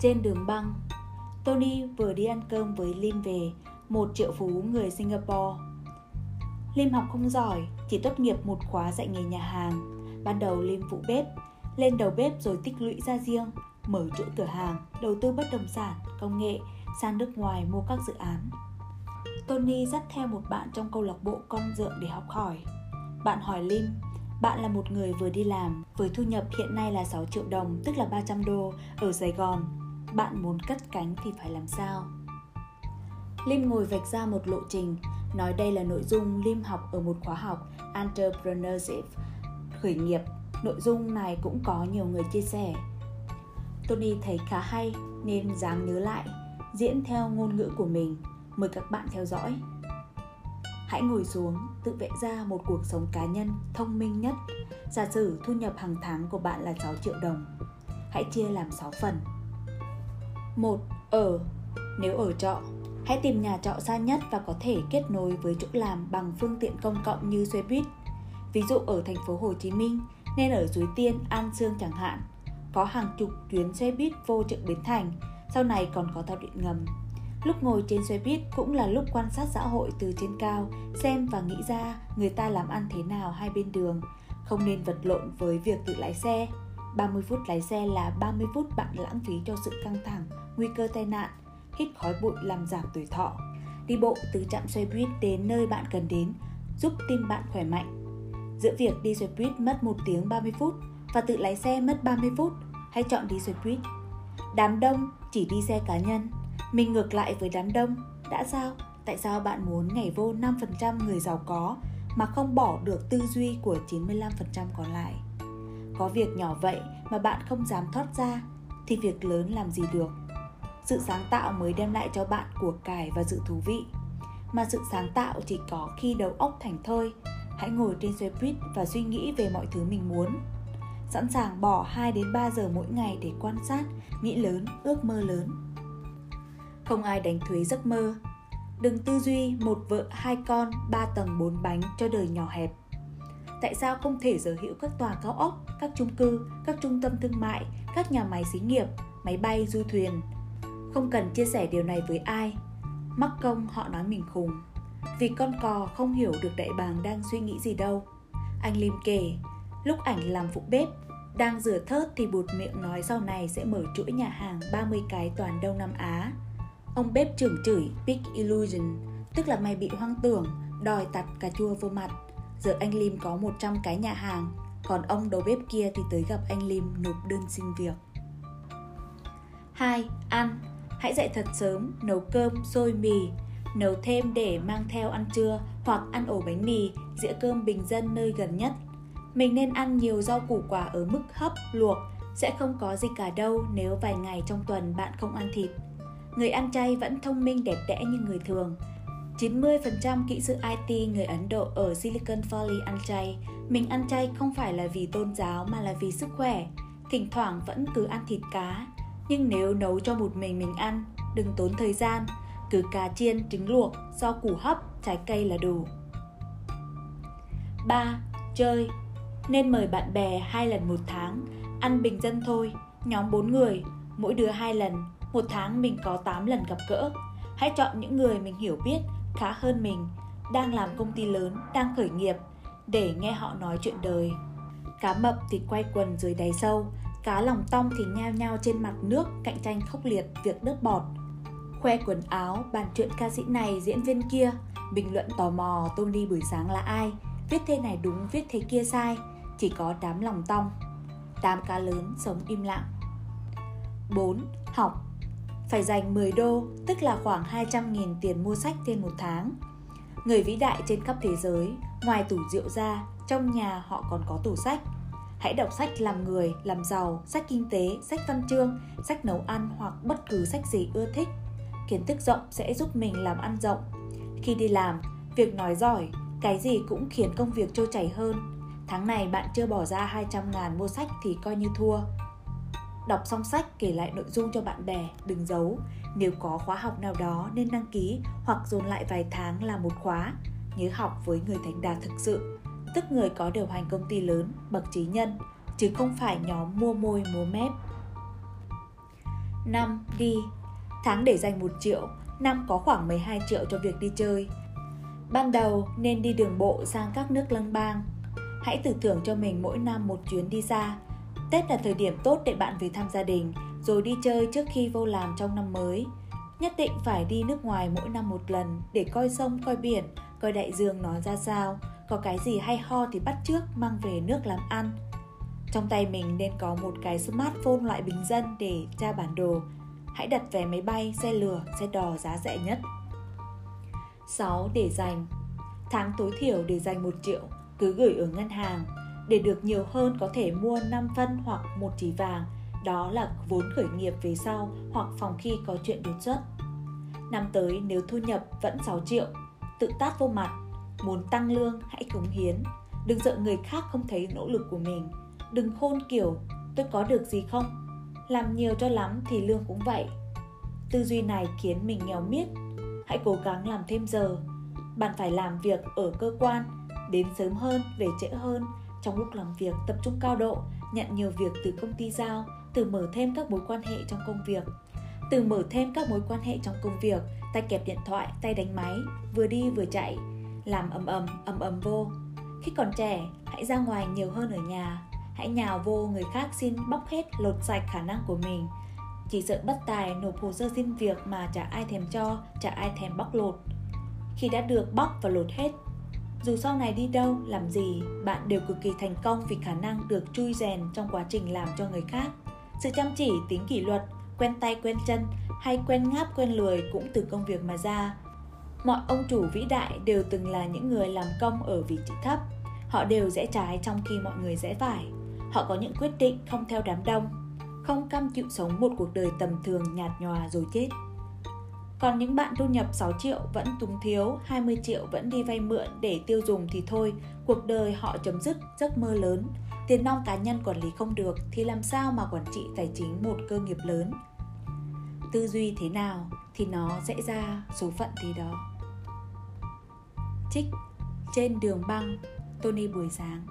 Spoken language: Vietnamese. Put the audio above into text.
Trên đường băng, Tony vừa đi ăn cơm với Lim về, một triệu phú người Singapore. Lim học không giỏi, chỉ tốt nghiệp một khóa dạy nghề nhà hàng. Ban đầu Lim phụ bếp, lên đầu bếp rồi tích lũy ra riêng, mở chuỗi cửa hàng, đầu tư bất động sản, công nghệ, sang nước ngoài mua các dự án. Tony dắt theo một bạn trong câu lạc bộ con dượng để học hỏi. Bạn hỏi Lim, bạn là một người vừa đi làm, với thu nhập hiện nay là 6 triệu đồng, tức là 300 đô, ở Sài Gòn. Bạn muốn cất cánh thì phải làm sao? Lim ngồi vạch ra một lộ trình, nói đây là nội dung Lim học ở một khóa học Entrepreneurship, khởi nghiệp. Nội dung này cũng có nhiều người chia sẻ. Tony thấy khá hay nên dám nhớ lại, diễn theo ngôn ngữ của mình. Mời các bạn theo dõi. Hãy ngồi xuống, tự vẽ ra một cuộc sống cá nhân thông minh nhất. Giả sử thu nhập hàng tháng của bạn là 6 triệu đồng. Hãy chia làm 6 phần. 1. Ở Nếu ở trọ, hãy tìm nhà trọ xa nhất và có thể kết nối với chỗ làm bằng phương tiện công cộng như xe buýt. Ví dụ ở thành phố Hồ Chí Minh nên ở Suối Tiên, An Sương chẳng hạn, có hàng chục tuyến xe buýt vô chợ Bến Thành, sau này còn có tàu điện ngầm Lúc ngồi trên xe buýt cũng là lúc quan sát xã hội từ trên cao, xem và nghĩ ra người ta làm ăn thế nào hai bên đường. Không nên vật lộn với việc tự lái xe. 30 phút lái xe là 30 phút bạn lãng phí cho sự căng thẳng, nguy cơ tai nạn, hít khói bụi làm giảm tuổi thọ. Đi bộ từ trạm xe buýt đến nơi bạn cần đến, giúp tim bạn khỏe mạnh. Giữa việc đi xe buýt mất 1 tiếng 30 phút và tự lái xe mất 30 phút, hãy chọn đi xe buýt. Đám đông chỉ đi xe cá nhân, mình ngược lại với đám đông, đã sao? Tại sao bạn muốn nhảy vô 5% người giàu có mà không bỏ được tư duy của 95% còn lại? Có việc nhỏ vậy mà bạn không dám thoát ra thì việc lớn làm gì được? Sự sáng tạo mới đem lại cho bạn của cải và sự thú vị. Mà sự sáng tạo chỉ có khi đầu óc thành thơi. Hãy ngồi trên xe buýt và suy nghĩ về mọi thứ mình muốn. Sẵn sàng bỏ 2 đến 3 giờ mỗi ngày để quan sát, nghĩ lớn, ước mơ lớn không ai đánh thuế giấc mơ. Đừng tư duy một vợ hai con, ba tầng bốn bánh cho đời nhỏ hẹp. Tại sao không thể sở hữu các tòa cao ốc, các chung cư, các trung tâm thương mại, các nhà máy xí nghiệp, máy bay, du thuyền? Không cần chia sẻ điều này với ai. Mắc công họ nói mình khùng. Vì con cò không hiểu được đại bàng đang suy nghĩ gì đâu. Anh Lim kể, lúc ảnh làm phụ bếp, đang rửa thớt thì bụt miệng nói sau này sẽ mở chuỗi nhà hàng 30 cái toàn Đông Nam Á. Ông bếp trưởng chửi Big Illusion, tức là mày bị hoang tưởng, đòi tặt cà chua vô mặt. Giờ anh Lim có 100 cái nhà hàng, còn ông đầu bếp kia thì tới gặp anh Lim nộp đơn xin việc. 2. Ăn Hãy dậy thật sớm, nấu cơm, xôi mì, nấu thêm để mang theo ăn trưa hoặc ăn ổ bánh mì, dĩa cơm bình dân nơi gần nhất. Mình nên ăn nhiều rau củ quả ở mức hấp, luộc, sẽ không có gì cả đâu nếu vài ngày trong tuần bạn không ăn thịt người ăn chay vẫn thông minh đẹp đẽ như người thường. 90% kỹ sư IT người Ấn Độ ở Silicon Valley ăn chay. Mình ăn chay không phải là vì tôn giáo mà là vì sức khỏe. Thỉnh thoảng vẫn cứ ăn thịt cá. Nhưng nếu nấu cho một mình mình ăn, đừng tốn thời gian. Cứ cá chiên, trứng luộc, rau củ hấp, trái cây là đủ. 3. Chơi Nên mời bạn bè hai lần một tháng, ăn bình dân thôi, nhóm 4 người, mỗi đứa hai lần, một tháng mình có 8 lần gặp gỡ. Hãy chọn những người mình hiểu biết, khá hơn mình, đang làm công ty lớn, đang khởi nghiệp, để nghe họ nói chuyện đời. Cá mập thì quay quần dưới đáy sâu, cá lòng tong thì nhao nhao trên mặt nước cạnh tranh khốc liệt việc đớp bọt. Khoe quần áo, bàn chuyện ca sĩ này, diễn viên kia, bình luận tò mò Tony buổi sáng là ai, viết thế này đúng, viết thế kia sai, chỉ có đám lòng tong. Tám cá lớn sống im lặng. 4. Học phải dành 10 đô, tức là khoảng 200.000 tiền mua sách trên một tháng. Người vĩ đại trên khắp thế giới, ngoài tủ rượu ra, trong nhà họ còn có tủ sách. Hãy đọc sách làm người, làm giàu, sách kinh tế, sách văn chương, sách nấu ăn hoặc bất cứ sách gì ưa thích. Kiến thức rộng sẽ giúp mình làm ăn rộng. Khi đi làm, việc nói giỏi, cái gì cũng khiến công việc trôi chảy hơn. Tháng này bạn chưa bỏ ra 200 ngàn mua sách thì coi như thua. Đọc xong sách kể lại nội dung cho bạn bè, đừng giấu. Nếu có khóa học nào đó nên đăng ký hoặc dồn lại vài tháng là một khóa. Nhớ học với người thành đạt thực sự, tức người có điều hành công ty lớn, bậc trí nhân, chứ không phải nhóm mua môi múa mép. năm đi Tháng để dành 1 triệu, năm có khoảng 12 triệu cho việc đi chơi. Ban đầu nên đi đường bộ sang các nước lân bang. Hãy tự thưởng cho mình mỗi năm một chuyến đi xa. Tết là thời điểm tốt để bạn về thăm gia đình, rồi đi chơi trước khi vô làm trong năm mới. Nhất định phải đi nước ngoài mỗi năm một lần để coi sông, coi biển, coi đại dương nó ra sao. Có cái gì hay ho thì bắt trước mang về nước làm ăn. Trong tay mình nên có một cái smartphone loại bình dân để tra bản đồ, hãy đặt vé máy bay, xe lửa, xe đò giá rẻ nhất. 6. Để dành Tháng tối thiểu để dành 1 triệu, cứ gửi ở ngân hàng. Để được nhiều hơn có thể mua 5 phân hoặc một chỉ vàng, đó là vốn khởi nghiệp về sau hoặc phòng khi có chuyện đột xuất. Năm tới nếu thu nhập vẫn 6 triệu, tự tát vô mặt, muốn tăng lương, hãy cống hiến. Đừng sợ người khác không thấy nỗ lực của mình. Đừng khôn kiểu, tôi có được gì không? Làm nhiều cho lắm thì lương cũng vậy. Tư duy này khiến mình nghèo miết. Hãy cố gắng làm thêm giờ. Bạn phải làm việc ở cơ quan, đến sớm hơn, về trễ hơn. Trong lúc làm việc, tập trung cao độ, nhận nhiều việc từ công ty giao từ mở thêm các mối quan hệ trong công việc. Từ mở thêm các mối quan hệ trong công việc, tay kẹp điện thoại, tay đánh máy, vừa đi vừa chạy làm ầm ầm ầm ầm vô. Khi còn trẻ, hãy ra ngoài nhiều hơn ở nhà. Hãy nhào vô người khác xin bóc hết lột sạch khả năng của mình. Chỉ sợ bất tài nộp hồ sơ xin việc mà chả ai thèm cho, chả ai thèm bóc lột. Khi đã được bóc và lột hết, dù sau này đi đâu, làm gì, bạn đều cực kỳ thành công vì khả năng được chui rèn trong quá trình làm cho người khác. Sự chăm chỉ, tính kỷ luật, quen tay quen chân hay quen ngáp quen lười cũng từ công việc mà ra mọi ông chủ vĩ đại đều từng là những người làm công ở vị trí thấp họ đều rẽ trái trong khi mọi người rẽ phải Họ có những quyết định không theo đám đông, không cam chịu sống một cuộc đời tầm thường nhạt nhòa rồi chết. Còn những bạn thu nhập 6 triệu vẫn túng thiếu, 20 triệu vẫn đi vay mượn để tiêu dùng thì thôi, cuộc đời họ chấm dứt giấc mơ lớn. Tiền nong cá nhân quản lý không được thì làm sao mà quản trị tài chính một cơ nghiệp lớn? Tư duy thế nào thì nó sẽ ra số phận thế đó. Trích Trên đường băng, Tony buổi sáng